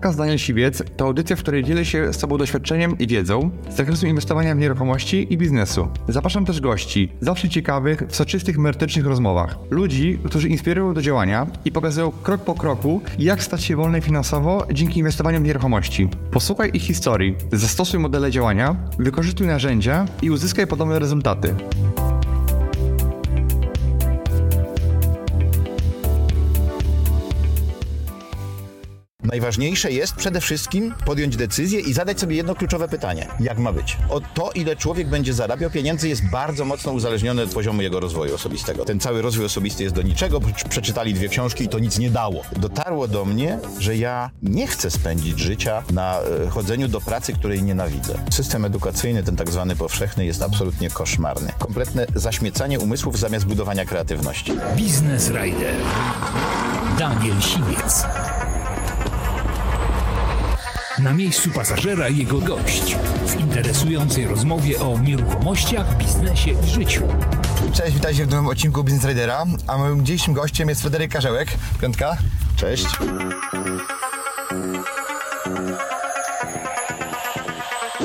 Podcast Daniel Siwiec to audycja, w której dzielę się z Tobą doświadczeniem i wiedzą z zakresu inwestowania w nieruchomości i biznesu. Zapraszam też gości, zawsze ciekawych, w soczystych, merytorycznych rozmowach. Ludzi, którzy inspirują do działania i pokazują krok po kroku, jak stać się wolny finansowo dzięki inwestowaniu w nieruchomości. Posłuchaj ich historii, zastosuj modele działania, wykorzystuj narzędzia i uzyskaj podobne rezultaty. Najważniejsze jest przede wszystkim podjąć decyzję i zadać sobie jedno kluczowe pytanie. Jak ma być? O to, ile człowiek będzie zarabiał pieniędzy jest bardzo mocno uzależnione od poziomu jego rozwoju osobistego. Ten cały rozwój osobisty jest do niczego, bo przeczytali dwie książki i to nic nie dało. Dotarło do mnie, że ja nie chcę spędzić życia na e, chodzeniu do pracy, której nienawidzę. System edukacyjny, ten tak zwany powszechny, jest absolutnie koszmarny. Kompletne zaśmiecanie umysłów zamiast budowania kreatywności. Biznes Rider. Daniel Siwiec. Na miejscu pasażera jego gość w interesującej rozmowie o nieruchomościach, biznesie i życiu. Cześć, witajcie w nowym odcinku Business Ridera, a moim dzisiejszym gościem jest Fryderyk Karzełek. Piątka. Cześć.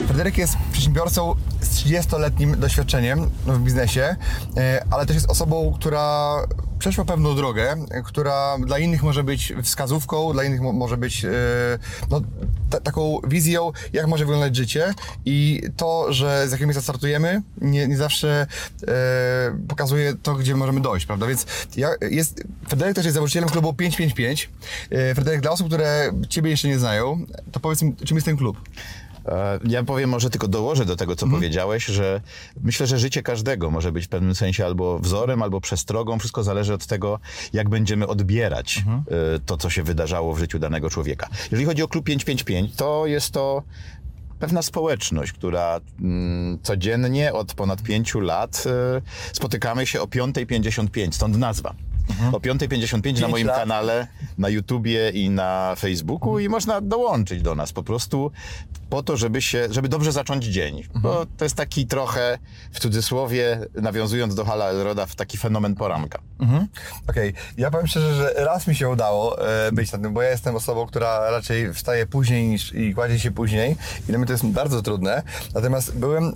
Fryderyk jest przedsiębiorcą z 30-letnim doświadczeniem w biznesie, e, ale też jest osobą, która przeszła pewną drogę, która dla innych może być wskazówką, dla innych mo- może być e, no, taką wizją, jak może wyglądać życie i to, że z jakiego miejsca startujemy, nie, nie zawsze e, pokazuje to, gdzie możemy dojść, prawda? Więc ja, jest, Fryderyk też jest założycielem klubu 555. E, Fryderyk, dla osób, które Ciebie jeszcze nie znają, to powiedz mi, czym jest ten klub? E, Ja powiem, może tylko dołożę do tego, co powiedziałeś, że myślę, że życie każdego może być w pewnym sensie albo wzorem, albo przestrogą. Wszystko zależy od tego, jak będziemy odbierać e, to, co się wydarzało w życiu danego człowieka. Jeżeli chodzi o klub 555, to jest to pewna społeczność, która mm, codziennie od ponad pięciu lat e, spotykamy się o 5.55, stąd nazwa. O 5.55 na moim lat. kanale, na YouTubie i na Facebooku i można dołączyć do nas po prostu po to, żeby się, żeby dobrze zacząć dzień. Bo to jest taki trochę, w cudzysłowie, nawiązując do Hala Elroda, taki fenomen poranka. Mhm. Okej, ja powiem szczerze, że raz mi się udało e, być na tym, bo ja jestem osobą, która raczej wstaje później niż i kładzie się później i dla mnie to jest bardzo trudne. Natomiast byłem e,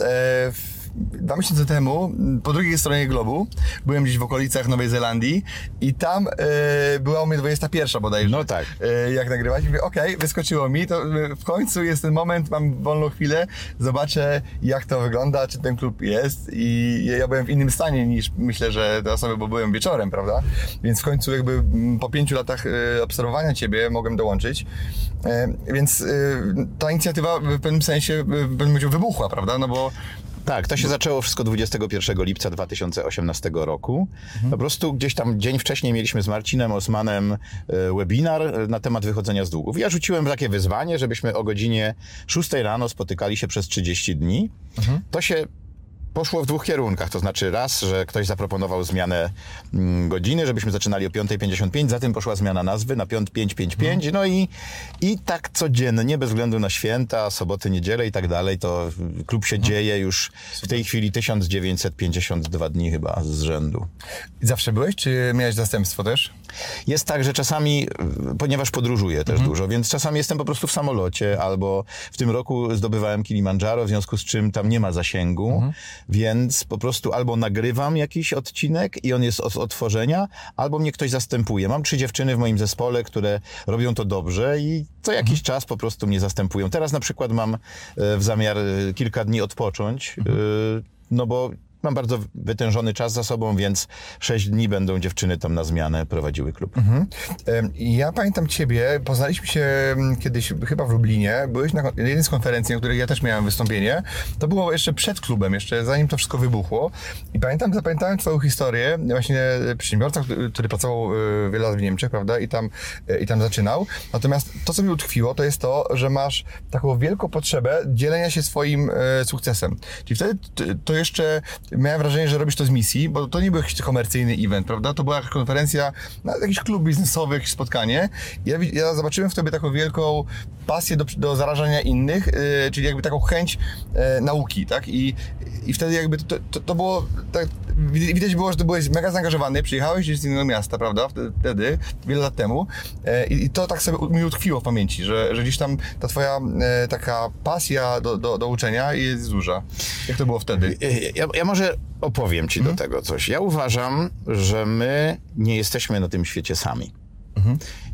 w, dwa miesiące temu m, po drugiej stronie globu, byłem gdzieś w okolicach Nowej Zelandii i tam e, była u mnie 21 bodajże. No tak. E, jak nagrywać. I mówię, okej, wyskoczyło mi, to e, w końcu jest ten moment, mam wolną chwilę, zobaczę jak to wygląda, czy ten klub jest i ja byłem w innym stanie niż myślę, że te osoby, bo byłem wieczorem, prawda? Więc w końcu jakby mm, po pięciu latach obserwowania Ciebie mogłem dołączyć. Więc ta inicjatywa w pewnym sensie e, powiedział wybuchła, prawda? No bo Tak, to się zaczęło wszystko 21 lipca 2018 roku. Po prostu gdzieś tam dzień wcześniej mieliśmy z Marcinem Osmanem e, webinar e, na temat wychodzenia z długów. Ja rzuciłem takie wyzwanie, żebyśmy o godzinie 6 rano spotykali się przez 30 dni. To się poszło w dwóch kierunkach, to znaczy raz, że ktoś zaproponował zmianę mm, godziny, żebyśmy zaczynali o 5.55, za tym poszła zmiana nazwy na 5.55, no. I, i tak codziennie, bez względu na święta, soboty, niedzielę i tak dalej, to klub się dzieje już w tej chwili 1952 dni chyba z rzędu. zawsze byłeś, czy miałeś zastępstwo też? Jest tak, że czasami, ponieważ podróżuję też dużo, więc czasami jestem po prostu w samolocie, albo w tym roku zdobywałem Kilimandżaro, w związku z czym tam nie ma zasięgu, więc po prostu albo nagrywam jakiś odcinek i on jest od otworzenia, albo mnie ktoś zastępuje. Mam trzy dziewczyny w moim zespole, które robią to dobrze i co jakiś czas po prostu mnie zastępują. Teraz na przykład mam e, w zamiar e, kilka dni odpocząć, e, no bo Mam bardzo wytężony czas za sobą, więc sześć dni będą dziewczyny tam na zmianę prowadziły klub. Em, Ja pamiętam Ciebie, poznaliśmy się mm, kiedyś chyba w Lublinie, byłeś na jednej z konferencji, na której ja też miałem wystąpienie. To było jeszcze przed klubem, jeszcze zanim to wszystko wybuchło. I pamiętam, zapamiętałem Twoją historię, właśnie przedsiębiorca, który, który pracował e, wiele lat w Niemczech, prawda, i tam, e, i tam zaczynał. Natomiast to, co mi utkwiło, to jest to, że masz taką wielką potrzebę dzielenia się swoim e, sukcesem. Czyli wtedy to jeszcze miałem wrażenie, że robisz to z misji, bo to nie był jakiś komercyjny event, prawda? To była jakaś konferencja, jakiś klub biznesowy, jakieś spotkanie. Ja, ja zobaczyłem w tobie taką wielką pasję do, do zarażania innych, yy, czyli jakby taką chęć e, nauki, tak? I, I wtedy jakby to, to, to było tak, wid- widać było, że ty byłeś mega zaangażowany, przyjechałeś z innego miasta, prawda, wtedy- wiele lat temu e, i, to tak sobie mi utkwiło w pamięci, że, że gdzieś tam ta twoja e, taka pasja do, do, do uczenia jest duża. Jak to było wtedy? Ja, ja może opowiem ci do tego coś. Ja uważam, że my nie jesteśmy na tym świecie sami.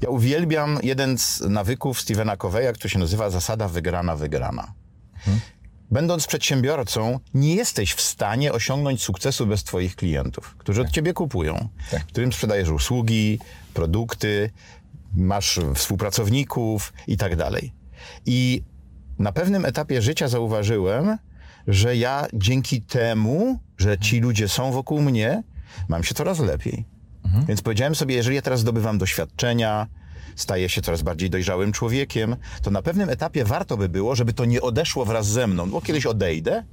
Ja uwielbiam jeden z nawyków Stevena Coveya, który się nazywa zasada wygrana, wygrana. Będąc przedsiębiorcą, nie jesteś w stanie osiągnąć sukcesu bez Twoich klientów, którzy od Ciebie kupują, którym sprzedajesz usługi, produkty, masz współpracowników i tak dalej. I na pewnym etapie życia zauważyłem, że ja dzięki temu, że ci ludzie są wokół mnie, mam się coraz lepiej. Więc powiedziałem sobie, jeżeli ja teraz zdobywam doświadczenia, staję się coraz bardziej dojrzałym człowiekiem, to na pewnym etapie warto by było, żeby to nie odeszło wraz ze mną, bo kiedyś odejdę,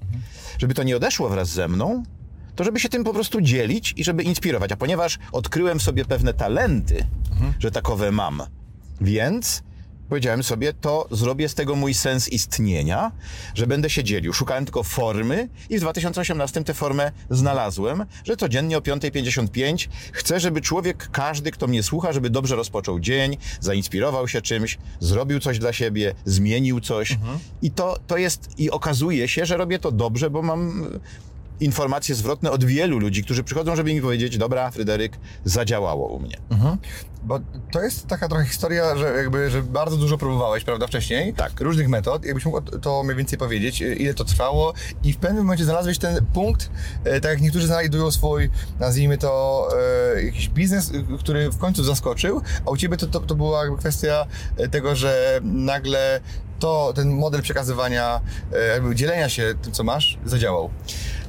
żeby to nie odeszło wraz ze mną, to żeby się tym po prostu dzielić i żeby inspirować. A ponieważ odkryłem sobie pewne talenty, że takowe mam, więc powiedziałem sobie, to zrobię z tego mój sens istnienia, że będę się dzielił. Szukałem tylko formy i w 2018 tę formę znalazłem, że codziennie o 5.55 chcę, żeby człowiek, każdy, kto mnie słucha, żeby dobrze rozpoczął dzień, zainspirował się czymś, zrobił coś dla siebie, zmienił coś. I to, to jest, i okazuje się, że robię to dobrze, bo mam informacje zwrotne od wielu ludzi, którzy przychodzą, żeby mi powiedzieć, dobra, Fryderyk, zadziałało u mnie. Bo to jest taka trochę historia, że jakby, że bardzo dużo próbowałeś, prawda, wcześniej? Tak. Różnych metod. Jakbyś mógł to mniej więcej powiedzieć, ile to trwało i w pewnym momencie znalazłeś ten punkt, e, tak jak niektórzy znajdują swój, nazwijmy to, e, jakiś biznes, który w końcu zaskoczył, a u Ciebie to, to, to była jakby kwestia tego, że nagle to, ten model przekazywania, e, jakby dzielenia się tym, co masz, zadziałał.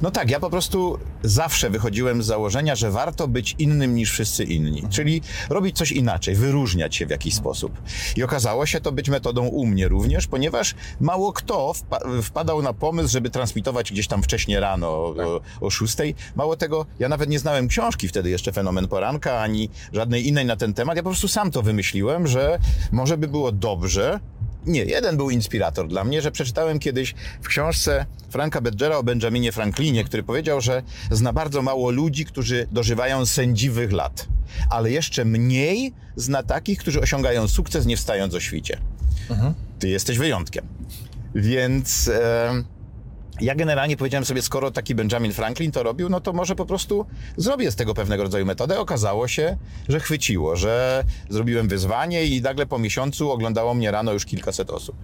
No tak, ja po prostu zawsze wychodziłem z założenia, że warto być innym niż wszyscy inni, czyli robić coś inaczej, wyróżniać się w jakiś sposób. I okazało się to być metodą u mnie również, ponieważ mało kto wpa- wpadał na pomysł, żeby transmitować gdzieś tam wcześnie rano o, o 6. Mało tego, ja nawet nie znałem książki wtedy jeszcze Fenomen Poranka, ani żadnej innej na ten temat. Ja po prostu sam to wymyśliłem, że może by było dobrze, nie, jeden był inspirator dla mnie, że przeczytałem kiedyś w książce Franka Bedgera o Benjaminie Franklinie, który powiedział, że zna bardzo mało ludzi, którzy dożywają sędziwych lat, ale jeszcze mniej zna takich, którzy osiągają sukces nie wstając o świcie. Ty jesteś wyjątkiem. Więc e, ja generalnie powiedziałem sobie, skoro taki Benjamin Franklin to robił, no to może po prostu zrobię z tego pewnego rodzaju metodę. Okazało się, że chwyciło, że zrobiłem wyzwanie i nagle po miesiącu oglądało mnie rano już kilkaset osób.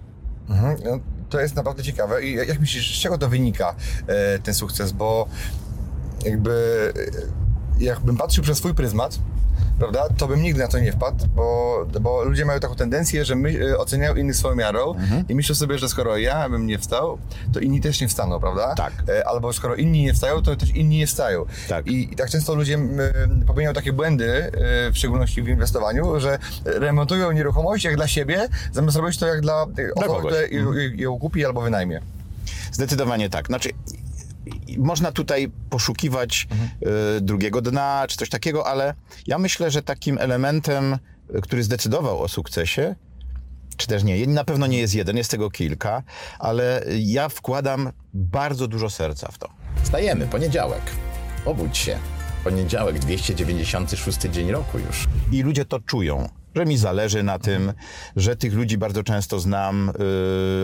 Mhm. No, to jest naprawdę ciekawe. I jak myślisz, z czego to wynika, e, ten sukces? Bo jakby e, jakbym patrzył przez swój pryzmat, prawda, to bym nigdy na to nie wpadł, bo, bo ludzie mają taką tendencję, że my, e, oceniają innych swoją miarą i myślą sobie, że skoro ja bym nie wstał, to inni też nie wstaną, prawda? Tak. E, Albo skoro inni nie wstają, to też inni nie wstają. Tak. I, I tak często ludzie m, popełniają takie błędy, e, w szczególności w inwestowaniu, że remontują nieruchomości jak dla siebie, zamiast robić to jak dla e, osoby, które ją- ją kupi albo wynajmie. Zdecydowanie tak. Znaczy, można tutaj poszukiwać y, drugiego dna czy coś takiego, ale ja myślę, że takim elementem, y, który zdecydował o sukcesie, czy też nie, na pewno nie jest jeden, jest tego kilka, ale ja wkładam bardzo dużo serca w to. Wstajemy, poniedziałek. Obudź się. Poniedziałek, 296 dzień roku już. I ludzie to czują, że mi zależy na tym, że tych ludzi bardzo często znam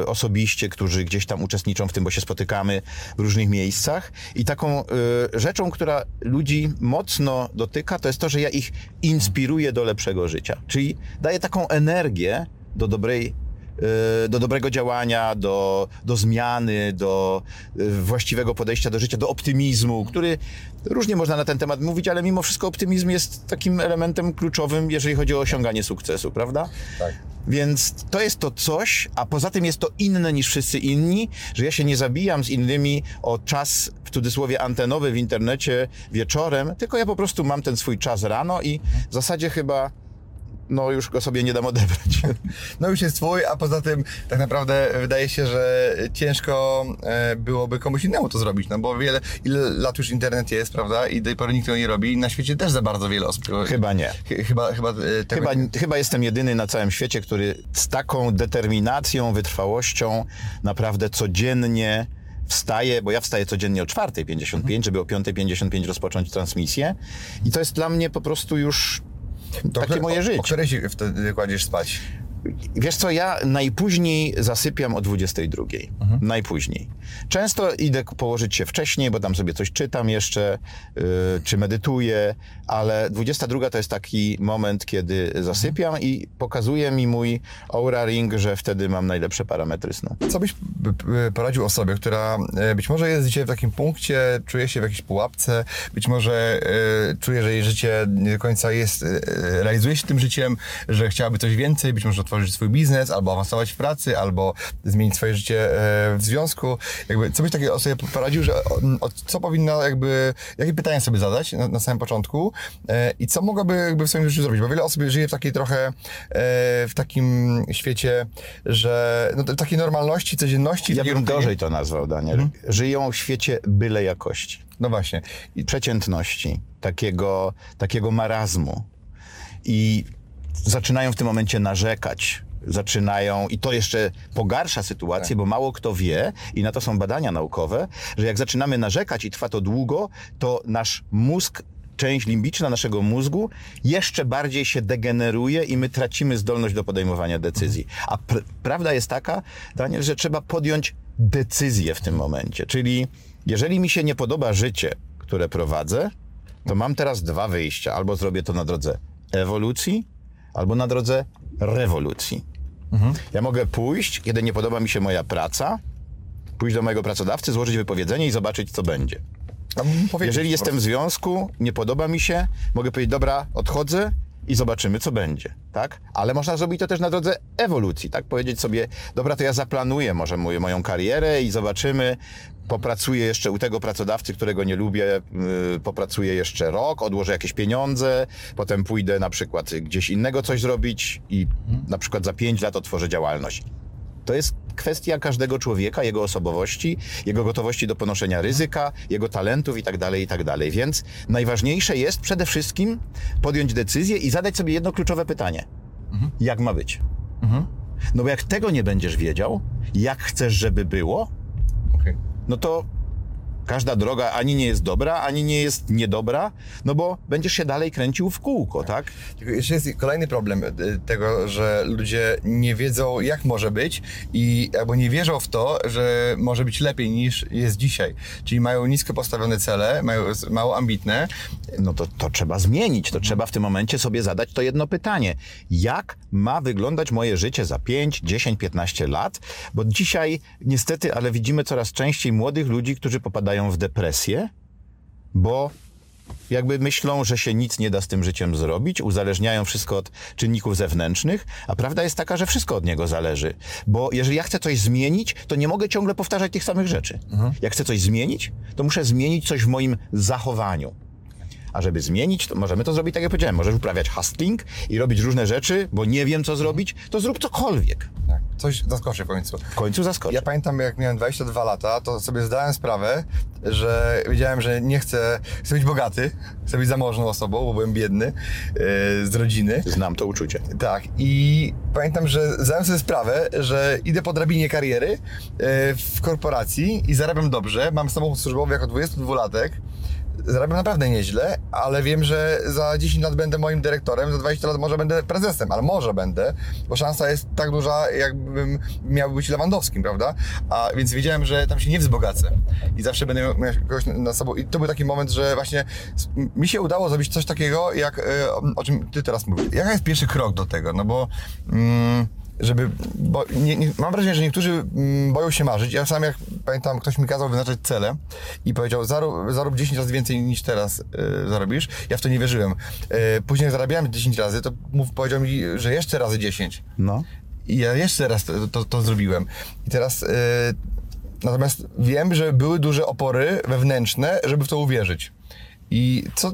y, osobiście, którzy gdzieś tam uczestniczą w tym, bo się spotykamy w różnych miejscach. I taką y, rzeczą, która ludzi mocno dotyka, to jest to, że ja ich inspiruję do lepszego życia. Czyli daję taką energię do dobrej do dobrego działania, do, do zmiany, do y, właściwego podejścia do życia, do optymizmu, który różnie można na ten temat mówić, ale mimo wszystko optymizm jest takim elementem kluczowym, jeżeli chodzi o osiąganie sukcesu, prawda? Tak. Więc to jest to coś, a poza tym jest to inne niż wszyscy inni, że ja się nie zabijam z innymi o czas w cudzysłowie antenowy w internecie wieczorem, tylko ja po prostu mam ten swój czas rano i w zasadzie chyba no już go sobie nie dam odebrać. No już jest twój, a poza tym tak naprawdę wydaje się, że ciężko e, byłoby komuś innemu to zrobić, no bo wiele, ile lat już internet jest, prawda, i do tej pory nikt tego nie robi na świecie też za bardzo wiele osób. Chyba nie. Ch- Chyba, chyba, e, tego Chyba, chyba jestem jedyny na całym świecie, który z taką determinacją, wytrwałością naprawdę codziennie wstaję, bo ja wstaję codziennie o 4.55, żeby o 5.55 rozpocząć transmisję i to jest dla mnie po prostu już To takie o- moje O życie. której się wtedy kładziesz spać? Wiesz co, ja najpóźniej zasypiam o 22. Najpóźniej. Często idę położyć się wcześniej, bo tam sobie coś czytam jeszcze, yy, czy medytuję, ale 22 to jest taki moment, kiedy zasypiam i pokazuje mi mój Aura Ring, że wtedy mam najlepsze parametry snu. Co byś b- poradził osobie, która e, być może jest dzisiaj w takim punkcie, czuje się w jakiejś pułapce, być może e, czuje, że jej życie nie do końca jest, e, realizuje się tym życiem, że chciałaby coś więcej, być może otworzyć swój biznes, albo awansować w pracy, albo zmienić swoje życie e, w związku. Jakby, co byś takiej osobie poradził, że o, o, co powinna jakby, jakie pytania sobie zadać na, na samym początku e, i co mogłaby jakby w swoim życiu zrobić? Bo wiele osób żyje w takiej trochę, e, w takim świecie, że no, takiej normalności, codzienności. Ja bym gorzej to nazwał, Daniel. Żyją w świecie byle jakości. No właśnie. I przeciętności, takiego, takiego marazmu. I zaczynają w tym momencie narzekać. Zaczynają, i to jeszcze pogarsza sytuację, bo mało kto wie, i na to są badania naukowe, że jak zaczynamy narzekać i trwa to długo, to nasz mózg, część limbiczna naszego mózgu jeszcze bardziej się degeneruje i my tracimy zdolność do podejmowania decyzji. A pr- prawda jest taka, Daniel, że trzeba podjąć decyzję w tym momencie. Czyli jeżeli mi się nie podoba życie, które prowadzę, to mam teraz dwa wyjścia. Albo zrobię to na drodze ewolucji, albo na drodze rewolucji. Ja mogę pójść, kiedy nie podoba mi się moja praca, pójść do mojego pracodawcy, złożyć wypowiedzenie i zobaczyć, co będzie. Jeżeli jestem w związku, nie podoba mi się, mogę powiedzieć, dobra, odchodzę i zobaczymy, co będzie, tak? Ale można zrobić to też na drodze ewolucji, tak? Powiedzieć sobie, dobra, to ja zaplanuję może moją, moją karierę i zobaczymy, popracuję jeszcze u tego pracodawcy, którego nie lubię, yy, popracuję jeszcze rok, odłożę jakieś pieniądze, potem pójdę na przykład gdzieś innego coś zrobić i na przykład za pięć lat otworzę działalność. To jest kwestia każdego człowieka, jego osobowości, jego gotowości do ponoszenia ryzyka, jego talentów i tak dalej, i tak dalej. Więc najważniejsze jest przede wszystkim podjąć decyzję i zadać sobie jedno kluczowe pytanie. Jak ma być? No bo jak tego nie będziesz wiedział, jak chcesz, żeby było, Okej. no to każda droga ani nie jest dobra, ani nie jest niedobra, no bo będziesz się dalej kręcił w kółko, tak? Tylko jeszcze jest kolejny problem y, tego, że ludzie nie wiedzą, jak może być i albo nie wierzą w to, że może być lepiej niż jest dzisiaj. Czyli mają nisko postawione cele, mają mało ambitne. No to, to trzeba zmienić. To trzeba w tym momencie sobie zadać to jedno pytanie. Jak ma wyglądać moje życie za 5, 10, 15 lat? Bo dzisiaj niestety, ale widzimy coraz częściej młodych ludzi, którzy popadają w depresję, bo jakby myślą, że się nic nie da z tym życiem zrobić, uzależniają wszystko od czynników zewnętrznych, a prawda jest taka, że wszystko od niego zależy. Bo jeżeli ja chcę coś zmienić, to nie mogę ciągle powtarzać tych samych rzeczy. Jak chcę coś zmienić, to muszę zmienić coś w moim zachowaniu. A żeby zmienić, to możemy to zrobić tak jak powiedziałem. Możesz uprawiać hustling i robić różne rzeczy, bo nie wiem co zrobić, to zrób cokolwiek. Tak. Coś zaskoczy w końcu. W końcu zaskoczy. Ja pamiętam, jak miałem 22 lata, to sobie zdałem sprawę, że wiedziałem, że nie chcę, chcę być bogaty, chcę być zamożną osobą, bo byłem biedny, e, z rodziny. Znam to uczucie. Tak, i pamiętam, że zdałem sobie sprawę, że idę po drabinie kariery e, w korporacji i zarabiam dobrze. Mam samochód służbowy jako 22-latek. Zarabiam naprawdę nieźle, ale wiem, że za 10 lat będę moim dyrektorem, za 20 lat może będę prezesem, ale może będę, bo szansa jest tak duża, jakbym miał być Lewandowskim, prawda? A więc wiedziałem, że tam się nie wzbogacę i zawsze będę miał kogoś na sobą. I to był taki moment, że właśnie mi się udało zrobić coś takiego, jak e, o- o czym ty teraz mówisz. Jaka jest pierwszy krok do tego? No bo mm, żeby, bo nie, nie, mam wrażenie, że niektórzy mm, boją się marzyć. Ja sam jak pamiętam, ktoś mi kazał wyznaczać cele i powiedział, zarób, zarób 10 razy więcej niż teraz e, zarobisz. Ja w to nie wierzyłem. E, później jak zarabiałem 10 razy, to mów, powiedział mi, że jeszcze razy 10. No. I ja jeszcze raz to, to, to zrobiłem. I teraz e, natomiast wiem, że były duże opory wewnętrzne, żeby w to uwierzyć. I co,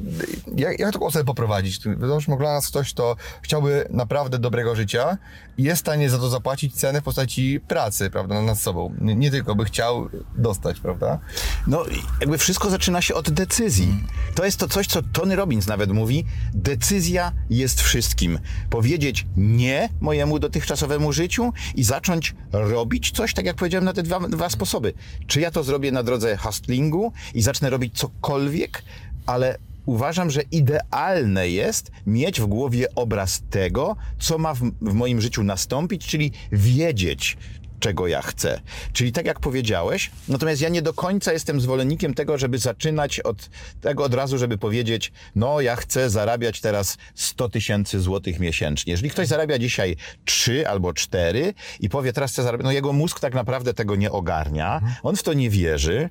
jak, jak taką osobę poprowadzić? Załóżmy, ogląda nas ktoś, kto chciałby naprawdę dobrego życia i jest w stanie za to zapłacić cenę w postaci pracy, prawda, nad sobą. Nie, nie tylko by chciał dostać, prawda? No, jakby wszystko zaczyna się od decyzji. To jest to coś, co Tony Robbins nawet mówi. Decyzja jest wszystkim. Powiedzieć nie mojemu dotychczasowemu życiu i zacząć robić coś, tak jak powiedziałem, na te dwa, dwa sposoby. Czy ja to zrobię na drodze hustlingu i zacznę robić cokolwiek, ale uważam, że idealne jest mieć w głowie obraz tego, co ma w, w moim życiu nastąpić, czyli wiedzieć, czego ja chcę. Czyli tak jak powiedziałeś, natomiast ja nie do końca jestem zwolennikiem tego, żeby zaczynać od tego od razu, żeby powiedzieć, no ja chcę zarabiać teraz 100 tysięcy złotych miesięcznie. Jeżeli ktoś zarabia dzisiaj 3 albo 4 i powie, teraz chcę zarabiać, no jego mózg tak naprawdę tego nie ogarnia, on w to nie wierzy,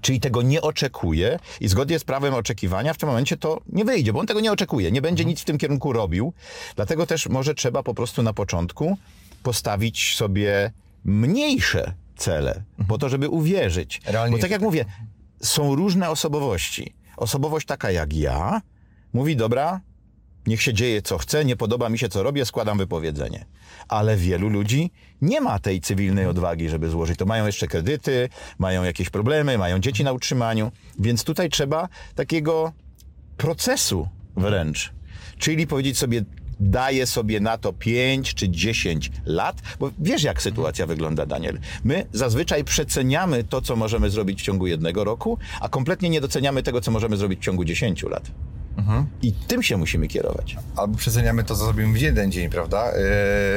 czyli tego nie oczekuje i zgodnie z prawem oczekiwania w tym momencie to nie wyjdzie, bo on tego nie oczekuje, nie będzie nic w tym kierunku robił. Dlatego też może trzeba po prostu na początku postawić sobie mniejsze cele, po to, żeby uwierzyć. Realnie- Bo tak jak mówię, są różne osobowości. Osobowość taka jak ja mówi, dobra, niech się dzieje co chce, nie podoba mi się co robię, składam wypowiedzenie. Ale wielu ludzi nie ma tej cywilnej odwagi, żeby złożyć. To mają jeszcze kredyty, mają jakieś problemy, mają dzieci na utrzymaniu, więc tutaj trzeba takiego procesu wręcz. Czyli powiedzieć sobie, daję sobie na to 5 czy 10 lat, bo wiesz jak sytuacja wygląda, Daniel. My zazwyczaj przeceniamy to, co możemy zrobić w ciągu jednego roku, a kompletnie nie doceniamy tego, co możemy zrobić w ciągu 10 lat. I tym się musimy kierować. Albo przeceniamy to, co zrobimy w jeden dzień, prawda?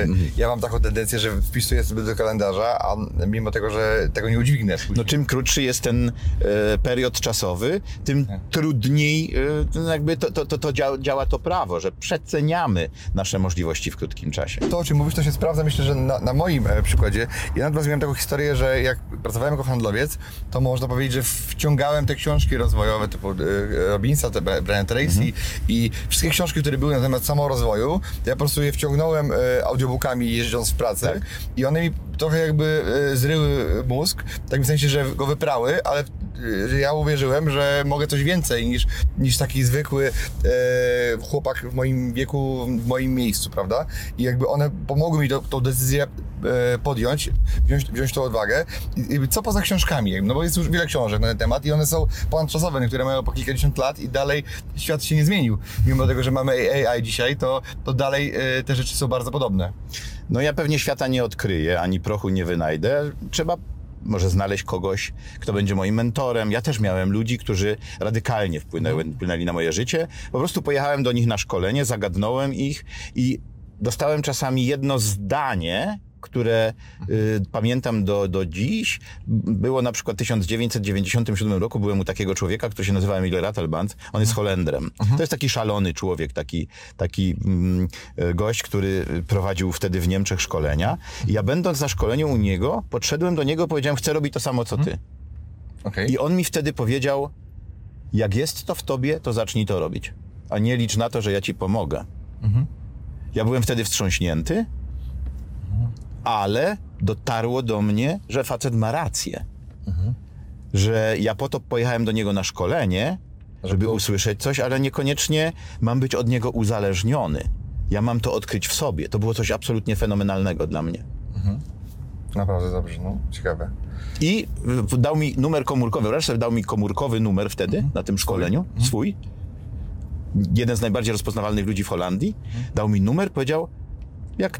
Yy, Ja mam taką tendencję, że wpisuję sobie do kalendarza, a mimo tego, że tego nie udźwignę. później. No czym krótszy jest ten e, period czasowy, tym trudniej e, jakby to, to, to, to działa, działa to prawo, że przeceniamy nasze możliwości w krótkim czasie. To, o czym mówisz, to się sprawdza. Myślę, że na, na moim e, przykładzie. Ja nawet miałem taką historię, że jak pracowałem jako handlowiec, to można powiedzieć, że wciągałem te książki rozwojowe typu e, Robinsa, te Brian Tracy i wszystkie książki, które były na temat samorozwoju, ja po prostu je wciągnąłem e, audiobookami jeżdżąc w pracę i one mi trochę jakby e, zryły mózg, tak w sensie, że go wyprały, ale e, ja uwierzyłem, że mogę coś więcej niż, niż taki zwykły e, chłopak w moim wieku, w moim miejscu, prawda? I jakby one pomogły mi to, tą decyzję e, podjąć, wziąć, wziąć tą odwagę. I, I co poza książkami? No bo jest już wiele książek na ten temat i one są ponadczasowe, niektóre mają po kilkadziesiąt lat i dalej świat się nie zmienił. Mimo tego, że mamy AI dzisiaj, to, to dalej e, te rzeczy są bardzo podobne. No ja pewnie świata nie odkryję, ani prochu nie wynajdę. Trzeba może znaleźć kogoś, kto będzie moim mentorem. Ja też miałem ludzi, którzy radykalnie wpłynęły, wpłynęli na moje życie. Po prostu pojechałem do nich na szkolenie, zagadnąłem ich i dostałem czasami jedno zdanie, które y, pamiętam do, do dziś. Było na przykład w 1997 roku, byłem u takiego człowieka, który się nazywa Emil Ratelband. On jest Holendrem. To jest taki szalony człowiek, taki, taki mm, e, gość, który prowadził wtedy w Niemczech szkolenia. I ja będąc na szkoleniu u niego, podszedłem do niego, powiedziałem, chcę robić to samo, co ty. Okej. I on mi wtedy powiedział, jak jest to w tobie, to zacznij to robić. A nie licz na to, że ja ci pomogę. Ja byłem wtedy wstrząśnięty, ale dotarło do mnie, że facet ma rację. Że ja po to pojechałem do niego na szkolenie, żeby usłyszeć coś, ale niekoniecznie mam być od niego uzależniony. Ja mam to odkryć w sobie. To było coś absolutnie fenomenalnego dla mnie. Naprawdę dobrze, no ciekawe. I dał mi numer komórkowy, wreszcie dał mi komórkowy numer wtedy na tym szkoleniu, swój. Jeden z najbardziej rozpoznawalnych ludzi w Holandii. Dał mi numer, powiedział, jak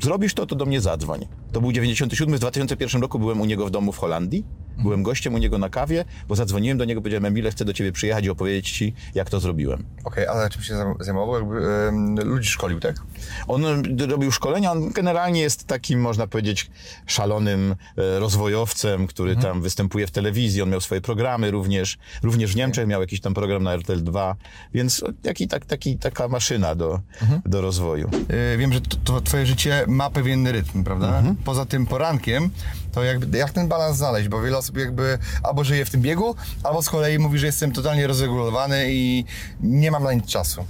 zrobisz to, to do mnie zadzwoń. To był 97, w 2001 roku byłem u niego w domu w Holandii. Byłem gościem u niego na kawie, bo zadzwoniłem do niego, powiedziałem, Emile, chcę do ciebie przyjechać i opowiedzieć ci, jak to zrobiłem. Okej, ale czym się zajm- zajmował? Jakby em, ludzi szkolił, tak? On robił szkolenia, on generalnie jest takim, można powiedzieć, szalonym e, rozwojowcem, który tam występuje w telewizji, on miał swoje programy również, również w Niemczech miał jakiś tam program na RTL 2, więc jaki, tak, taki, taka maszyna do, do rozwoju. Yy, wiem, że to, to twoje życie ma pewien rytm, prawda? Poza tym porankiem to jakby, jak ten balans znaleźć, bo wiele osób jakby albo żyje w tym biegu, albo z kolei mówi, że jestem totalnie rozregulowany i nie mam na nic czasu.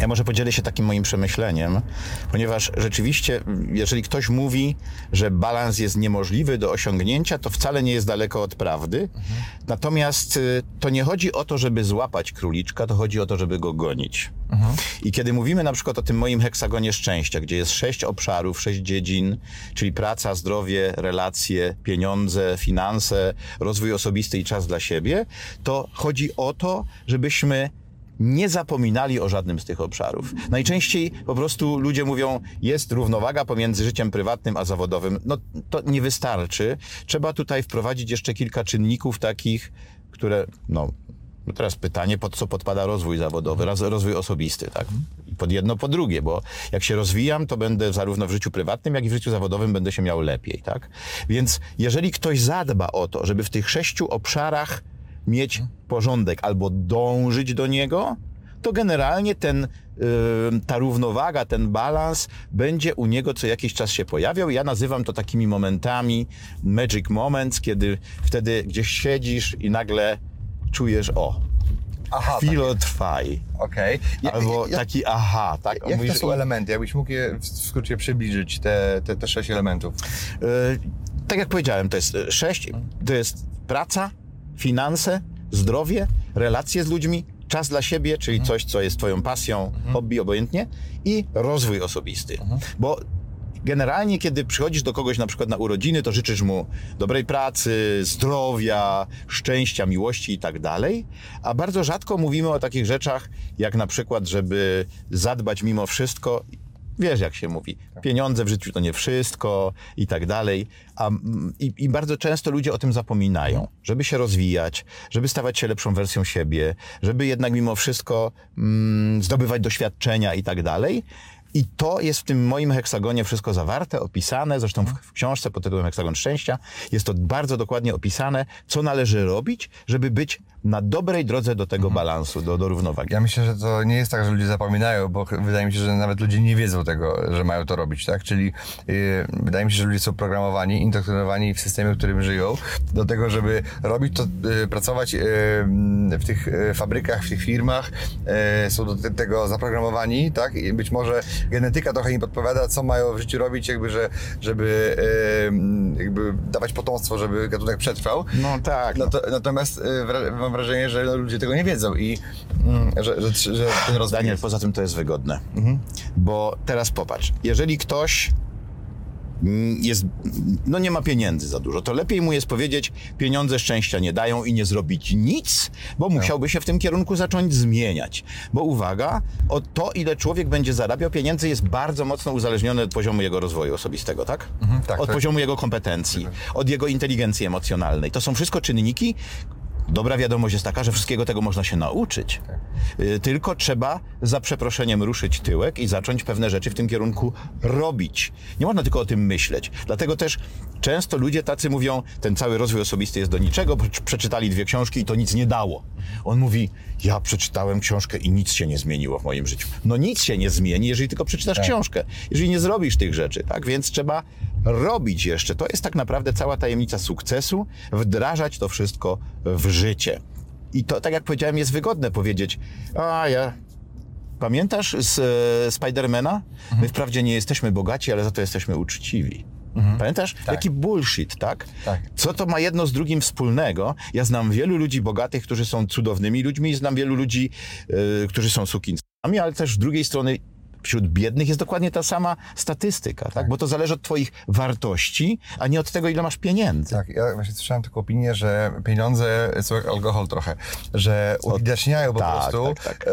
Ja może podzielę się takim moim przemyśleniem, ponieważ rzeczywiście, jeżeli ktoś mówi, że balans jest niemożliwy do osiągnięcia, to wcale nie jest daleko od prawdy. Natomiast y, to nie chodzi o to, żeby złapać króliczka, to chodzi o to, żeby go gonić. I kiedy mówimy na przykład o tym moim heksagonie szczęścia, gdzie jest sześć obszarów, sześć dziedzin, czyli praca, zdrowie, relacje, pieniądze, finanse, rozwój osobisty i czas dla siebie, to chodzi o to, żebyśmy nie zapominali o żadnym z tych obszarów. Najczęściej po prostu ludzie mówią, jest równowaga pomiędzy życiem prywatnym a zawodowym. No to nie wystarczy. Trzeba tutaj wprowadzić jeszcze kilka czynników takich, które, no, no teraz pytanie, pod co podpada rozwój zawodowy, rozwój osobisty, tak? Pod jedno, po drugie, bo jak się rozwijam, to będę zarówno w życiu prywatnym, jak i w życiu zawodowym będę się miał lepiej, tak? Więc jeżeli ktoś zadba o to, żeby w tych sześciu obszarach mieć porządek albo dążyć do niego, to generalnie ten, ta równowaga, ten balans będzie u niego co jakiś czas się pojawiał. Ja nazywam to takimi momentami, magic moments, kiedy wtedy gdzieś siedzisz i nagle czujesz, o, Aha, chwilotwaj. Okej. Ja- Albo ja- taki aha, tak? Jak to Mówisz, są elementy? Jakbyś mógł je w skrócie przybliżyć, te, te, te sześć elementów? E, tak jak powiedziałem, to jest e, sześć, to jest praca, finanse, zdrowie, relacje z ludźmi, czas dla siebie, czyli coś, co jest twoją pasją, hobby, obojętnie, i rozwój osobisty. Bo generalnie, kiedy przychodzisz do kogoś na przykład na urodziny, to życzysz mu dobrej pracy, zdrowia, szczęścia, miłości i tak dalej, a bardzo rzadko mówimy o takich rzeczach, jak na przykład, żeby zadbać mimo wszystko wiesz jak się mówi, pieniądze w życiu to nie wszystko i tak dalej. A, mm, i, I bardzo często ludzie o tym zapominają, żeby się rozwijać, żeby stawać się lepszą wersją siebie, żeby jednak mimo wszystko mm, zdobywać doświadczenia i tak dalej. I to jest w tym moim heksagonie wszystko zawarte, opisane, zresztą w, w książce pod tytułem Heksagon Szczęścia jest to bardzo dokładnie opisane, co należy robić, żeby być na dobrej drodze do tego balansu, do, do równowagi. Ja myślę, że to nie jest tak, że ludzie zapominają, bo wydaje mi się, że nawet ludzie nie wiedzą tego, że mają to robić, tak? Czyli yy, wydaje mi się, że ludzie są programowani, indoktrynowani w systemie, w którym żyją, do tego, żeby robić to, yy, pracować yy, w tych yy, fabrykach, w tych firmach, yy, są do te- tego zaprogramowani, tak? I być może genetyka trochę im podpowiada, co mają w życiu robić, jakby, że, żeby jakby dawać potomstwo, żeby gatunek przetrwał. No tak. No to, natomiast wra- mam wrażenie, że ludzie tego nie wiedzą i mm, że, że, że ten rozwój Daniel, poza tym to jest wygodne. Bo teraz popatrz, jeżeli ktoś jest, no nie ma pieniędzy za dużo, to lepiej mu jest powiedzieć, pieniądze szczęścia nie dają i nie zrobić nic, bo musiałby się w tym kierunku zacząć zmieniać. Bo uwaga, o to, ile człowiek będzie zarabiał pieniędzy jest bardzo mocno uzależnione od poziomu jego rozwoju osobistego, tak? tak, od to- poziomu jego kompetencji, od jego inteligencji emocjonalnej. To są wszystko czynniki, Dobra wiadomość jest taka, że wszystkiego tego można się nauczyć. Y, Tylko trzeba za przeproszeniem ruszyć tyłek i zacząć pewne rzeczy w tym kierunku robić. Nie można tylko o tym myśleć. Dlatego też często ludzie tacy mówią, ten cały rozwój osobisty jest do niczego, bo przeczytali dwie książki i to nic nie dało. On mówi, ja przeczytałem książkę i nic się nie zmieniło w moim życiu. No nic się nie zmieni, jeżeli tylko przeczytasz książkę, jeżeli nie zrobisz tych rzeczy, tak? Więc trzeba robić jeszcze. To jest tak naprawdę cała tajemnica sukcesu, wdrażać to wszystko w życie. I to, tak jak powiedziałem, jest wygodne powiedzieć, a ja Pamiętasz z e, Spidermana? My wprawdzie nie jesteśmy bogaci, ale za to jesteśmy uczciwi. Pamiętasz? Jaki bullshit, tak? Tak. Co to ma jedno z drugim wspólnego? Ja znam wielu ludzi bogatych, którzy są cudownymi ludźmi znam wielu ludzi, e, którzy są sukinsami, ale też z drugiej strony wśród biednych jest dokładnie ta sama statystyka, tak? Bo to zależy od twoich wartości, a nie od tego, ile masz pieniędzy. Tak, ja właśnie słyszałem taką opinię, że pieniądze są jak alkohol trochę, że uwidaczniają po tak, prostu, tak, tak. E,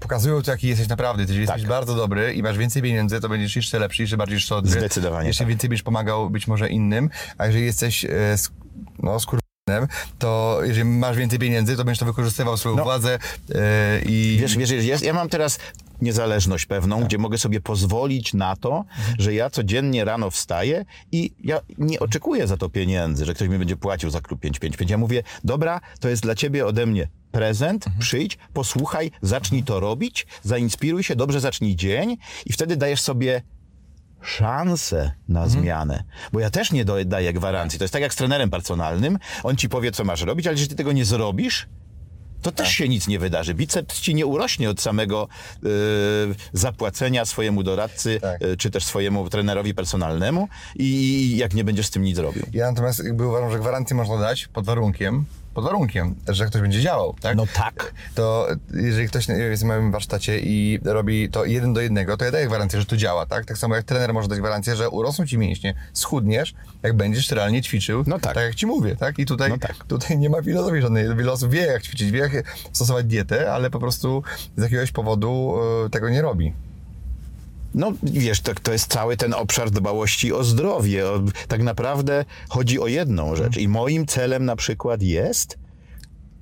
pokazują to, jaki jesteś naprawdę. Jeżeli jesteś bardzo dobry i masz więcej pieniędzy, to będziesz jeszcze lepszy, jeszcze bardziej szczodry. Zdecydowanie Jeszcze tak. więcej będziesz pomagał być może innym, a jeżeli jesteś sk- no, skurwysynem, to jeżeli masz więcej pieniędzy, to będziesz to wykorzystywał swoją No. władzę e, i... Wiesz, wiesz, jest, ja mam teraz niezależność pewną, gdzie mogę sobie pozwolić na to, że ja codziennie rano wstaję i ja nie oczekuję za to pieniędzy, że ktoś mi będzie płacił za klub 555. Ja mówię, dobra, to jest dla ciebie ode mnie prezent, przyjdź, posłuchaj, zacznij to robić, zainspiruj się, dobrze zacznij dzień i wtedy dajesz sobie szansę na zmianę. Bo ja też nie daję gwarancji. To jest tak jak z trenerem personalnym. On ci powie, co masz robić, ale jeśli ty tego nie zrobisz, to też się nic nie wydarzy. Biceps ci nie urośnie od samego y, zapłacenia swojemu doradcy, Tak. y, czy też swojemu trenerowi personalnemu i jak nie będziesz z tym nic robił. Ja natomiast jakby uważam, że gwarancję można dać pod warunkiem, pod warunkiem, że ktoś będzie działał, tak? No tak. To jeżeli ktoś jest w moim warsztacie i robi to jeden do jednego, to ja daję gwarancję, że to działa, tak? Tak samo jak trener może dać gwarancję, że urosną ci mięśnie, schudniesz, jak będziesz realnie ćwiczył, No tak. tak jak ci mówię, tak? I tutaj, No tak. tutaj nie ma filozofii żadnej. Wiele osób wie, jak ćwiczyć, wie, jak stosować dietę, ale po prostu z jakiegoś powodu e, tego nie robi. No wiesz, to, to jest cały ten obszar dbałości o zdrowie. O, tak naprawdę chodzi o jedną rzecz. I moim celem na przykład jest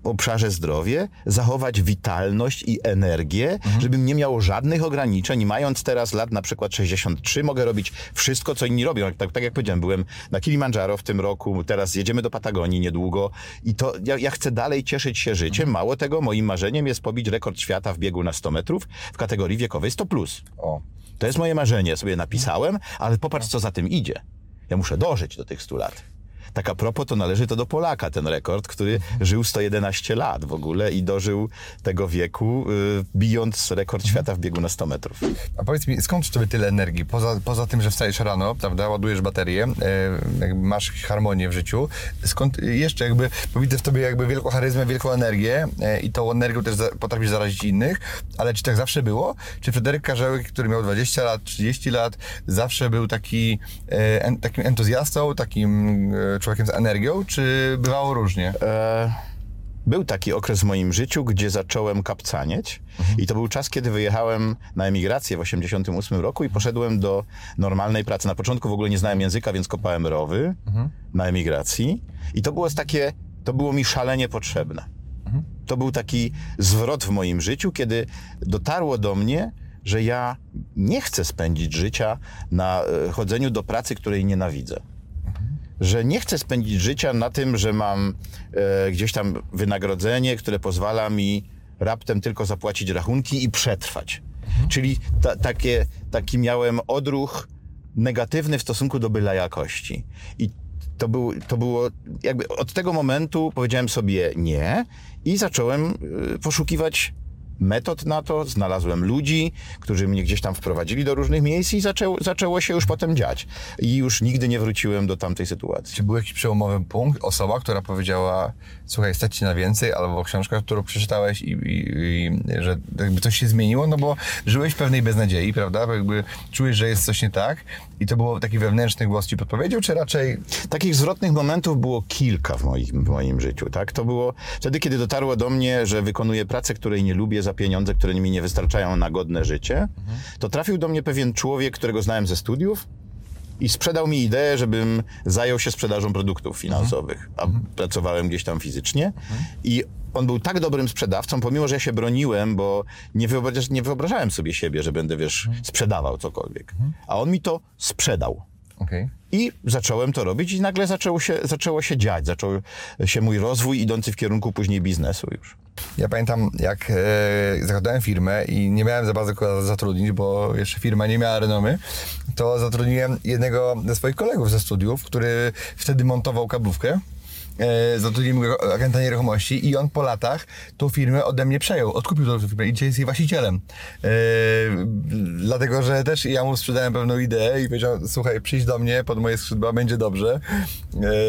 w obszarze zdrowie zachować witalność i energię, żebym nie miał żadnych ograniczeń. Mając teraz lat na przykład 63, mogę robić wszystko, co inni robią. Tak, tak jak powiedziałem, byłem na Kilimandżaro w tym roku, teraz jedziemy do Patagonii niedługo i to ja, ja chcę dalej cieszyć się życiem. Mało tego, moim marzeniem jest pobić rekord świata w biegu na 100 metrów w kategorii wiekowej 100+. Plus. O. To jest moje marzenie, sobie napisałem, ale popatrz, co za tym idzie. Ja muszę dożyć do tych 100 lat. Tak a propos, to należy to do Polaka, ten rekord, który żył 111 lat w ogóle i dożył tego wieku, y, bijąc rekord świata w biegu na 100 metrów. A powiedz mi, skąd w tobie tyle energii? Poza, poza tym, że wstajesz rano, prawda, ładujesz baterię, e, jakby masz harmonię w życiu, skąd jeszcze jakby, bo widzę w tobie jakby wielką charyzmę, wielką energię e, i tą energią też za, potrafisz zarazić innych, ale czy tak zawsze było? Czy Fryderyk Karzełek, który miał 20 lat, 30 lat, zawsze był taki, e, en, takim entuzjastą, takim człowiekiem z energią, czy bywało różnie? E, Był taki okres w moim życiu, gdzie zacząłem kapcanieć i to był czas, kiedy wyjechałem na emigrację w 88 roku i poszedłem do normalnej pracy. Na początku w ogóle nie znałem języka, więc kopałem rowy na emigracji i to było takie, to było mi szalenie potrzebne. To był taki zwrot w moim życiu, kiedy dotarło do mnie, że ja nie chcę spędzić życia na e, chodzeniu do pracy, której nienawidzę że nie chcę spędzić życia na tym, że mam e, gdzieś tam wynagrodzenie, które pozwala mi raptem tylko zapłacić rachunki i przetrwać. Czyli ta, takie, taki miałem odruch negatywny w stosunku do byle jakości. I to, był, to było, jakby od tego momentu powiedziałem sobie nie i zacząłem y, poszukiwać metod na to, znalazłem ludzi, którzy mnie gdzieś tam wprowadzili do różnych miejsc i zaczęło, zaczęło się już potem dziać. I już nigdy nie wróciłem do tamtej sytuacji. Czy był jakiś przełomowy punkt, osoba, która powiedziała, słuchaj, stać ci na więcej, albo książka, którą przeczytałeś i, i, i że jakby coś się zmieniło, no bo żyłeś w pewnej beznadziei, prawda? Bo jakby czujesz, że jest coś nie tak i to było taki wewnętrzny głos ci podpowiedział, czy raczej Takich zwrotnych momentów było kilka w moim, w moim życiu, tak? To było wtedy, kiedy dotarło do mnie, że wykonuję pracę, której nie lubię za pieniądze, które mi nie wystarczają na godne życie, to trafił do mnie pewien człowiek, którego znałem ze studiów i sprzedał mi ideę, żebym zajął się sprzedażą produktów finansowych, a pracowałem gdzieś tam fizycznie i on był tak dobrym sprzedawcą, pomimo, że ja się broniłem, bo nie, nie wyobrażałem sobie siebie, że będę, wiesz, sprzedawał cokolwiek. A on mi to sprzedał. Okej. I zacząłem to robić i nagle zaczęło się, zaczęło się dziać. Zaczął się mój rozwój idący w kierunku później biznesu już. Ja pamiętam, jak e, zakładałem firmę i nie miałem za bardzo kogo zatrudnić, bo jeszcze firma nie miała renomy, to zatrudniłem jednego ze swoich kolegów ze studiów, który wtedy montował kablówkę. E, zatrudniłem go agenta nieruchomości i on po latach tą firmę ode mnie przejął, odkupił tą firmę i dzisiaj jest jej właścicielem. E, dlatego, że też ja mu sprzedałem pewną ideę i powiedział, słuchaj, przyjdź do mnie pod moje skrzydła, będzie dobrze.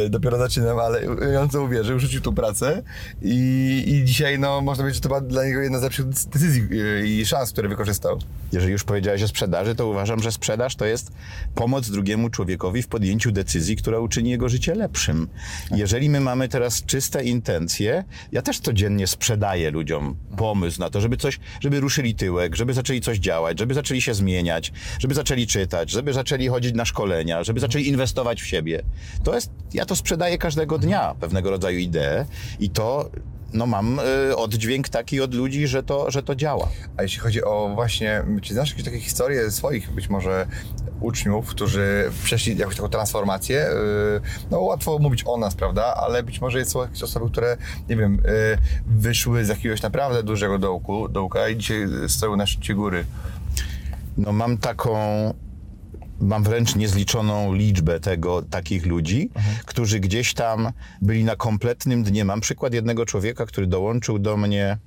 E, dopiero zaczynam, ale on co uwierzył, rzucił tu pracę i, i dzisiaj, no, można powiedzieć, że to była dla niego jedna z lepszych decyzji i szans, które wykorzystał. Jeżeli już powiedziałeś o sprzedaży, to uważam, że sprzedaż to jest pomoc drugiemu człowiekowi w podjęciu decyzji, która uczyni jego życie lepszym. Jeżeli my mamy teraz czyste intencje, ja też codziennie sprzedaję ludziom pomysł na to, żeby coś, żeby ruszyli tyłek, żeby zaczęli coś działać, żeby zaczęli się zmieniać, żeby zaczęli czytać, żeby zaczęli chodzić na szkolenia, żeby zaczęli inwestować w siebie. To jest, ja to sprzedaję każdego dnia, pewnego rodzaju ideę i to no mam y, oddźwięk taki od ludzi, że to, że to działa. A jeśli chodzi o właśnie, czy znasz jakieś takie historie swoich być może uczniów, którzy przeszli jakąś taką transformację? Yy, No łatwo mówić o nas, prawda? Ale być może są jakieś osoby, które, nie wiem, yy, wyszły z jakiegoś naprawdę dużego dołku, dołka i dzisiaj stoją na szczycie góry. No mam taką mam wręcz niezliczoną liczbę tego, takich ludzi, którzy gdzieś tam byli na kompletnym dnie. Mam przykład jednego człowieka, który dołączył do mnie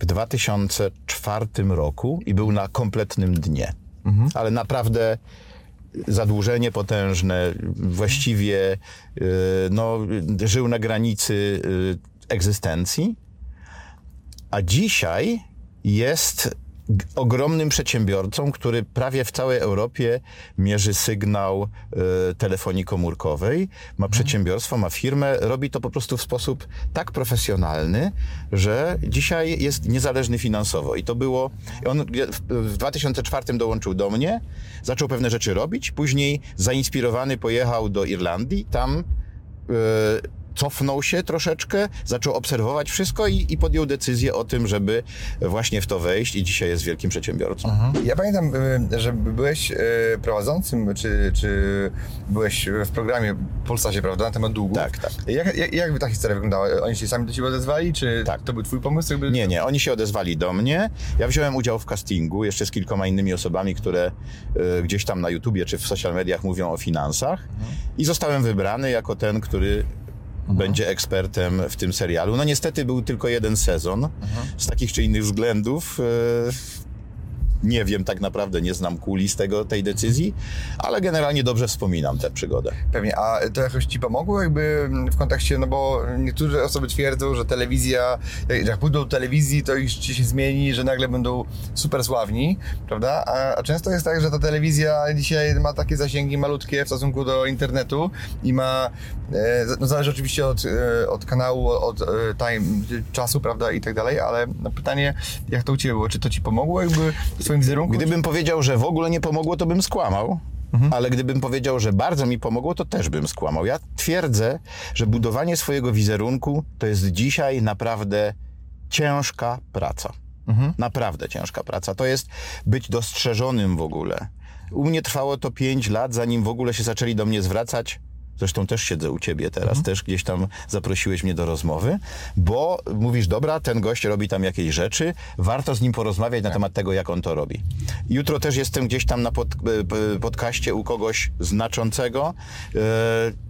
w 2004 roku i był na kompletnym dnie. Ale naprawdę zadłużenie potężne, właściwie y, no, żył na granicy y, egzystencji. A dzisiaj jest ogromnym przedsiębiorcą, który prawie w całej Europie mierzy sygnał y, telefonii komórkowej, ma przedsiębiorstwo, ma firmę, robi to po prostu w sposób tak profesjonalny, że dzisiaj jest niezależny finansowo. I to było, on w, w 2004 dołączył do mnie, zaczął pewne rzeczy robić, później zainspirowany pojechał do Irlandii, tam y, cofnął się troszeczkę, zaczął obserwować wszystko i, i podjął decyzję o tym, żeby właśnie w to wejść i dzisiaj jest wielkim przedsiębiorcą. Ja pamiętam, y, że byłeś y, prowadzącym, czy, czy byłeś w programie Polsacie, prawda, na temat długów. Tak, tak. Jak, jak, jak by ta historia wyglądała? Oni się sami do ciebie odezwali, czy Tak. to był twój pomysł? Jakby... Nie, nie, oni się odezwali do mnie. Ja wziąłem udział w castingu jeszcze z kilkoma innymi osobami, które y, gdzieś tam na YouTubie czy w social mediach mówią o finansach i zostałem wybrany jako ten, który będzie ekspertem w tym serialu. No niestety był tylko jeden sezon z takich czy innych względów. Nie wiem tak naprawdę, nie znam kulis tego, tej decyzji, ale generalnie dobrze wspominam tę przygodę. Pewnie, a to jakoś ci pomogło jakby w kontekście, no bo niektóre osoby twierdzą, że telewizja, jak pójdą do telewizji, to ci się zmieni, że nagle będą super sławni, prawda? A, a często jest tak, że ta telewizja dzisiaj ma takie zasięgi malutkie w stosunku do internetu i ma, e, no zależy oczywiście od, e, od kanału, od e, time, czasu, prawda, i tak dalej, ale no pytanie, jak to u ciebie było? Czy to ci pomogło jakby w wizerunku? Gdybym powiedział, że w ogóle nie pomogło, to bym skłamał. Ale gdybym powiedział, że bardzo mi pomogło, to też bym skłamał. Ja twierdzę, że budowanie swojego wizerunku to jest dzisiaj naprawdę ciężka praca. Naprawdę ciężka praca. To jest być dostrzeżonym w ogóle. U mnie trwało to 5 lat, zanim w ogóle się zaczęli do mnie zwracać. Zresztą też siedzę u ciebie teraz, też gdzieś tam zaprosiłeś mnie do rozmowy, bo mówisz, dobra, ten gość robi tam jakieś rzeczy, warto z nim porozmawiać na temat tego, jak on to robi. Jutro też jestem gdzieś tam na pod, e, podcaście u kogoś znaczącego. E,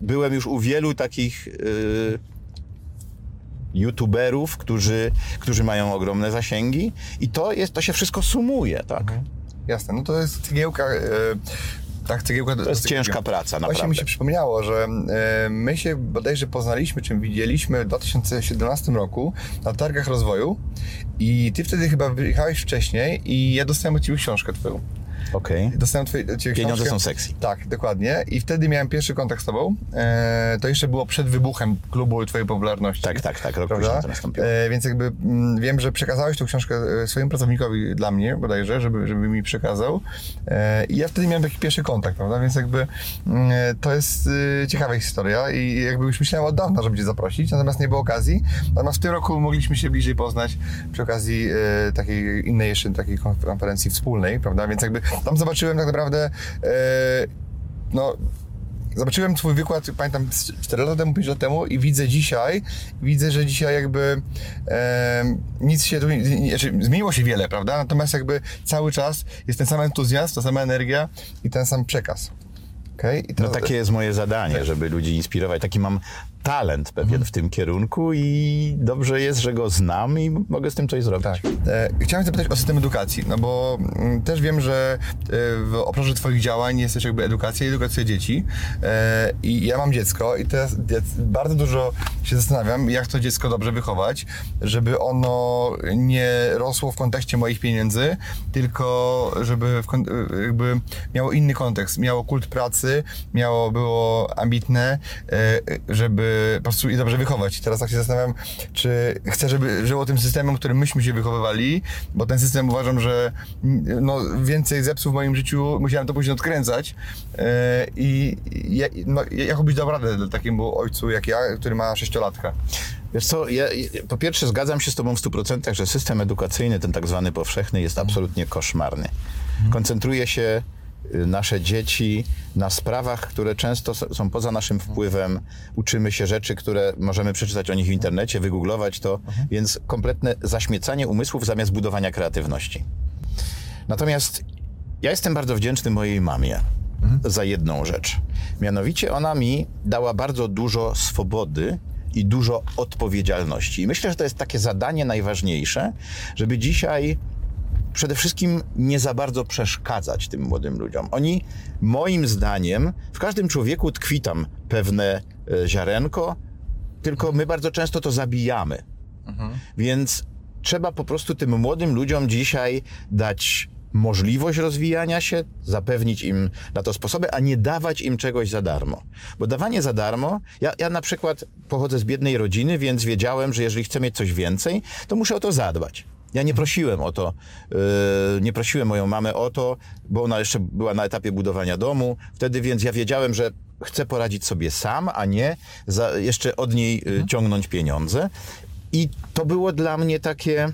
Byłem już u wielu takich e, youtuberów, którzy, którzy mają ogromne zasięgi i to, jest, to się wszystko sumuje, tak? Jasne, no to jest cegiełka, tak, cegiełka... To jest ciężka praca, Właśnie mi naprawdę. się przypomniało, że e, my się bodajże poznaliśmy, czym widzieliśmy w 2017 roku na targach rozwoju i ty wtedy chyba wyjechałeś wcześniej i ja dostałem od ciebie książkę twoją. Okej. Dostałem twoje, Pieniądze książkę. są sexy. Tak, dokładnie. I wtedy miałem pierwszy kontakt z tobą. E, to jeszcze było przed wybuchem klubu i twojej popularności. Tak, tak, tak, rok Prawda? później to nastąpiło. E, więc jakby mm, wiem, że przekazałeś tą książkę e, swojemu pracownikowi dla mnie bodajże, żeby, żeby mi przekazał. E, I ja wtedy miałem taki pierwszy kontakt, prawda? Więc jakby mm, e, to jest e, ciekawa historia i jakby już myślałem od dawna, żeby cię zaprosić, natomiast nie było okazji. Natomiast w tym roku mogliśmy się bliżej poznać przy okazji takiej innej jeszcze takiej konf- konferencji wspólnej, prawda? Więc jakby tam zobaczyłem tak naprawdę e, no Zobaczyłem twój wykład, pamiętam, z 4 lata temu, 5 lat temu i widzę dzisiaj, widzę, że dzisiaj jakby em, nic się tu, znaczy zmieniło się wiele, prawda? Natomiast jakby cały czas jest ten sam entuzjazm, ta sama energia i ten sam przekaz. Okay? I No takie jest moje zadanie, żeby ludzi inspirować. Taki mam talent pewien w tym kierunku i dobrze jest, że go znam i mogę z tym coś zrobić. Tak. E, chciałem zapytać o system edukacji, no bo mm, też wiem, że e, w obszarze Twoich działań jest też jakby edukacja i edukacja dzieci. E, I ja mam dziecko i teraz ja bardzo dużo się zastanawiam, jak to dziecko dobrze wychować, żeby ono nie rosło w kontekście moich pieniędzy, tylko żeby w, e, jakby miało inny kontekst, miało kult pracy, miało, było ambitne, e, żeby po prostu je dobrze wychować. I teraz tak się zastanawiam, czy chcę, żeby żyło tym systemem, którym myśmy się wychowywali, bo ten system uważam, że no, więcej zepsuł w moim życiu, musiałem to później odkręcać e, i ja, no, jak robić dał radę dla takiemu ojcu jak ja, który ma sześciolatka. Wiesz co, ja, ja- po pierwsze zgadzam się z tobą w 100%, że system edukacyjny, ten tak zwany powszechny, jest absolutnie koszmarny. Koncentruje się nasze dzieci na sprawach, które często są poza naszym wpływem. Uczymy się rzeczy, które możemy przeczytać o nich w internecie, wygooglować to, więc kompletne zaśmiecanie umysłów zamiast budowania kreatywności. Natomiast Ja jestem bardzo wdzięczny mojej mamie za jedną rzecz. Mianowicie ona mi dała bardzo dużo swobody i dużo odpowiedzialności. I myślę, że to jest takie zadanie najważniejsze, żeby dzisiaj przede wszystkim nie za bardzo przeszkadzać tym młodym ludziom. Oni, moim zdaniem, w każdym człowieku tkwi tam pewne e, ziarenko, tylko my bardzo często to zabijamy. Więc trzeba po prostu tym młodym ludziom dzisiaj dać możliwość rozwijania się, zapewnić im na to sposoby, a nie dawać im czegoś za darmo. Bo dawanie za darmo, ja, ja na przykład pochodzę z biednej rodziny, więc wiedziałem, że jeżeli chcę mieć coś więcej, to muszę o to zadbać. Ja nie prosiłem o to, yy, nie prosiłem moją mamę o to, bo ona jeszcze była na etapie budowania domu. Wtedy więc ja wiedziałem, że chcę poradzić sobie sam, a nie jeszcze od niej yy, ciągnąć pieniądze. I to było dla mnie takie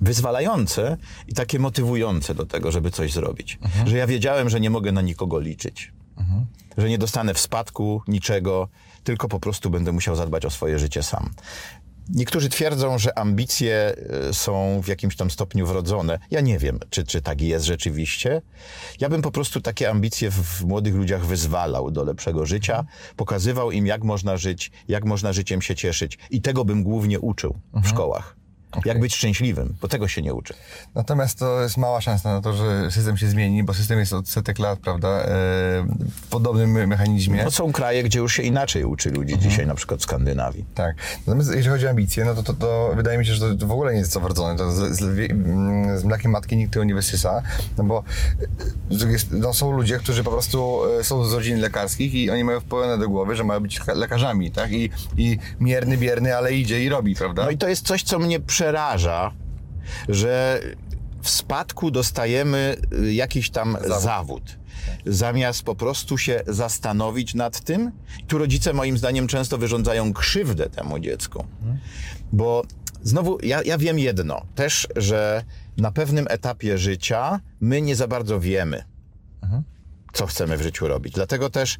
wyzwalające i takie motywujące do tego, żeby coś zrobić. Że ja wiedziałem, że nie mogę na nikogo liczyć. Że nie dostanę w spadku niczego, tylko po prostu będę musiał zadbać o swoje życie sam. Niektórzy twierdzą, że ambicje y, są w jakimś tam stopniu wrodzone. Ja nie wiem, czy, czy tak jest rzeczywiście. Ja bym po prostu takie ambicje w, w młodych ludziach wyzwalał do lepszego życia, pokazywał im, jak można żyć, jak można życiem się cieszyć. I tego bym głównie uczył w szkołach. Jak być szczęśliwym, bo tego się nie uczy. Natomiast to jest mała szansa na to, że system się zmieni, bo system jest od setek lat, prawda, e, w podobnym mechanizmie. No są kraje, gdzie już się inaczej uczy ludzi dzisiaj, na przykład w Skandynawii. Tak. Natomiast jeżeli chodzi o ambicje, no to, to, to wydaje mi się, że to w ogóle nie jest co wrodzone. To z, z, mm, z mlekiem matki nikt tego nie wysysa, no bo e, no, są ludzie, którzy po prostu e, są z rodzin lekarskich i oni mają wpłynne do głowy, że mają być ka- lekarzami, tak? I, I mierny, bierny, ale idzie i robi, prawda? No i to jest coś, co mnie przeraża, że w spadku dostajemy y, jakiś tam zawód. Zamiast po prostu się zastanowić nad tym, tu rodzice moim zdaniem często wyrządzają krzywdę temu dziecku. Bo znowu, ja, ja wiem jedno, też, że na pewnym etapie życia my nie za bardzo wiemy, co chcemy w życiu robić. Dlatego też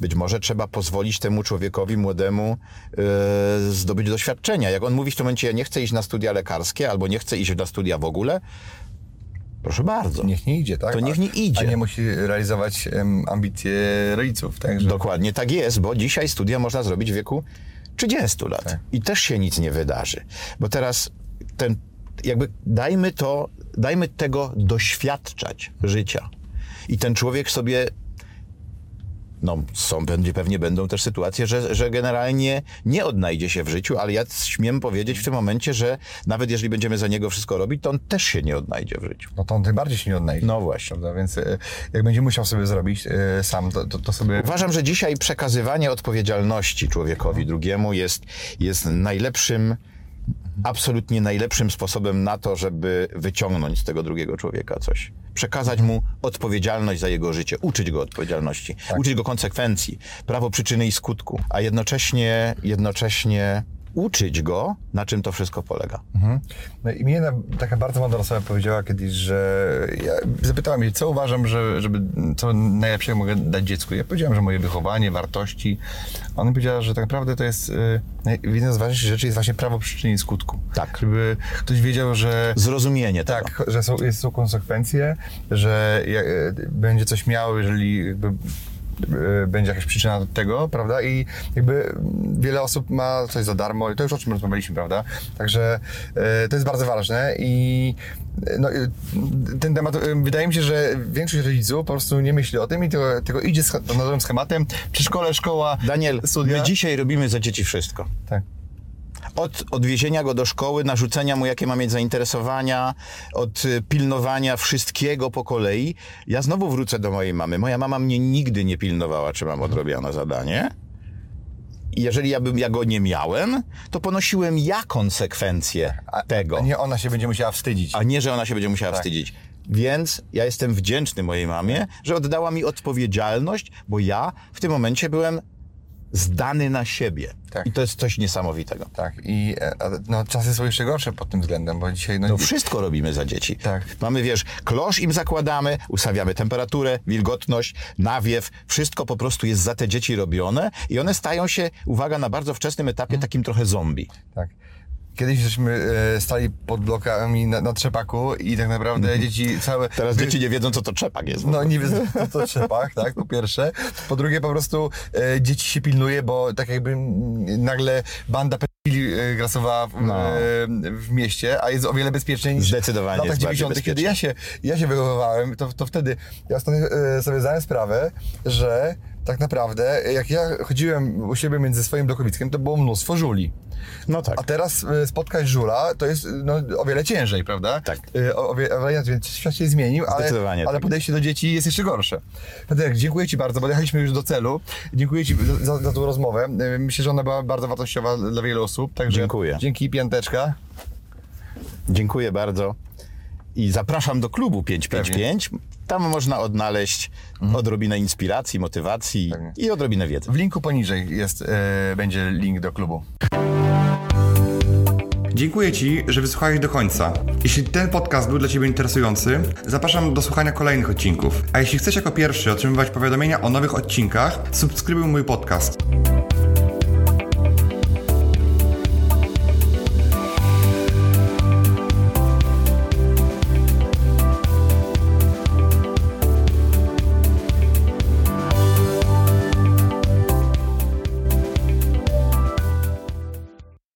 być może trzeba pozwolić temu człowiekowi młodemu yy, zdobyć doświadczenia. Jak on mówi w tym momencie, ja nie chcę iść na studia lekarskie albo nie chcę iść na studia w ogóle, proszę bardzo. Niech nie idzie, tak? To niech nie idzie. A nie musi realizować em, ambicje rodziców, tak? Że- Dokładnie tak jest, bo dzisiaj studia można zrobić w wieku 30 lat Tak. i też się nic nie wydarzy. Bo teraz ten, jakby dajmy to, dajmy tego doświadczać życia. I ten człowiek sobie no, są, będzie, pewnie będą też sytuacje, że, że generalnie nie odnajdzie się w życiu, ale ja śmiem powiedzieć w tym momencie, że nawet jeżeli będziemy za niego wszystko robić, to on też się nie odnajdzie w życiu. No to on tym bardziej się nie odnajdzie. No właśnie. Prawda? Więc e, jak będzie musiał sobie zrobić e, sam, to, to, to sobie... Uważam, że dzisiaj przekazywanie odpowiedzialności człowiekowi drugiemu jest, jest najlepszym, absolutnie najlepszym sposobem na to, żeby wyciągnąć z tego drugiego człowieka coś. Przekazać mu odpowiedzialność za jego życie, uczyć go odpowiedzialności, uczyć go konsekwencji, prawo przyczyny i skutku, a jednocześnie, jednocześnie uczyć go, na czym to wszystko polega. No i mnie jedna taka bardzo mądra osoba powiedziała kiedyś, że ja zapytała mnie, co uważam, że, żeby, co najlepszego mogę dać dziecku. Ja powiedziałem, że moje wychowanie, wartości. A Ona powiedziała, że tak naprawdę to jest, naj- jedna z ważniejszych rzeczy jest właśnie prawo przyczyny i skutku. Tak. Żeby ktoś wiedział, że Zrozumienie tego. tak, że są, jest, są konsekwencje, że ja- e, będzie coś miało, jeżeli będzie jakaś przyczyna tego, prawda? I jakby wiele osób ma coś za darmo i to już o czym rozmawialiśmy, prawda? Także e, to jest bardzo ważne i e, no, ten temat, wydaje mi się, że większość rodziców po prostu nie myśli o tym i tylko, tylko idzie z nowym schematem, przedszkole, szkoła, Daniel, studia. my dzisiaj robimy za dzieci wszystko. Tak. Od odwiezienia go do szkoły, narzucenia mu, jakie ma mieć zainteresowania, od y, pilnowania wszystkiego po kolei. Ja znowu wrócę do mojej mamy. Moja mama mnie nigdy nie pilnowała, czy mam odrobione zadanie. I jeżeli ja, bym, ja go nie miałem, to ponosiłem ja konsekwencje tego, A nie ona się będzie musiała wstydzić. a nie, że ona się będzie musiała Tak. wstydzić. Więc ja jestem wdzięczny mojej mamie, że oddała mi odpowiedzialność, bo ja w tym momencie byłem zdany na siebie. Tak. I to jest coś niesamowitego. Tak, i e, no, czasy są jeszcze gorsze pod tym względem, bo dzisiaj no, No wszystko robimy za dzieci. Tak. Mamy, wiesz, klosz im zakładamy, ustawiamy temperaturę, wilgotność, nawiew, wszystko po prostu jest za te dzieci robione i one stają się, uwaga, na bardzo wczesnym etapie takim trochę zombie. Tak. Kiedyś żeśmy e, stali pod blokami na, na trzepaku i tak naprawdę dzieci całe... Teraz dzieci nie wiedzą, co to czepak jest. No nie wiedzą, co to trzepak, tak, po pierwsze. Po drugie, po prostu e, dzieci się pilnuje, bo tak jakby nagle banda pedofili e, grasowała w, No. e, w mieście, a jest o wiele bezpieczniej niż Zdecydowanie w latach jest bardziej 90., kiedy ja się, ja się wychowywałem, to, to wtedy ja stąd, e, sobie zdałem sprawę, że tak naprawdę jak ja chodziłem u siebie między swoim blokowiskiem, to było mnóstwo żuli. No tak. A teraz e, spotkać żula to jest no, o wiele ciężej, prawda? Tak. E, O, o, wie- o wiele, więc świat się zmienił, ale, ale tak. podejście do dzieci jest jeszcze gorsze. Patryk, dziękuję Ci bardzo, bo dojechaliśmy już do celu. Dziękuję Ci za, za, tą rozmowę. Myślę, że ona była bardzo wartościowa dla wielu osób. Także Dziękuję. Dzięki piąteczka. Dziękuję bardzo. I zapraszam do klubu 555. Tam można odnaleźć odrobinę inspiracji, motywacji Pewnie. i odrobinę wiedzy. W linku poniżej jest, e, będzie link do klubu. Dziękuję Ci, że wysłuchałeś do końca. Jeśli ten podcast był dla Ciebie interesujący, zapraszam do słuchania kolejnych odcinków. A jeśli chcesz jako pierwszy otrzymywać powiadomienia o nowych odcinkach, subskrybuj mój podcast.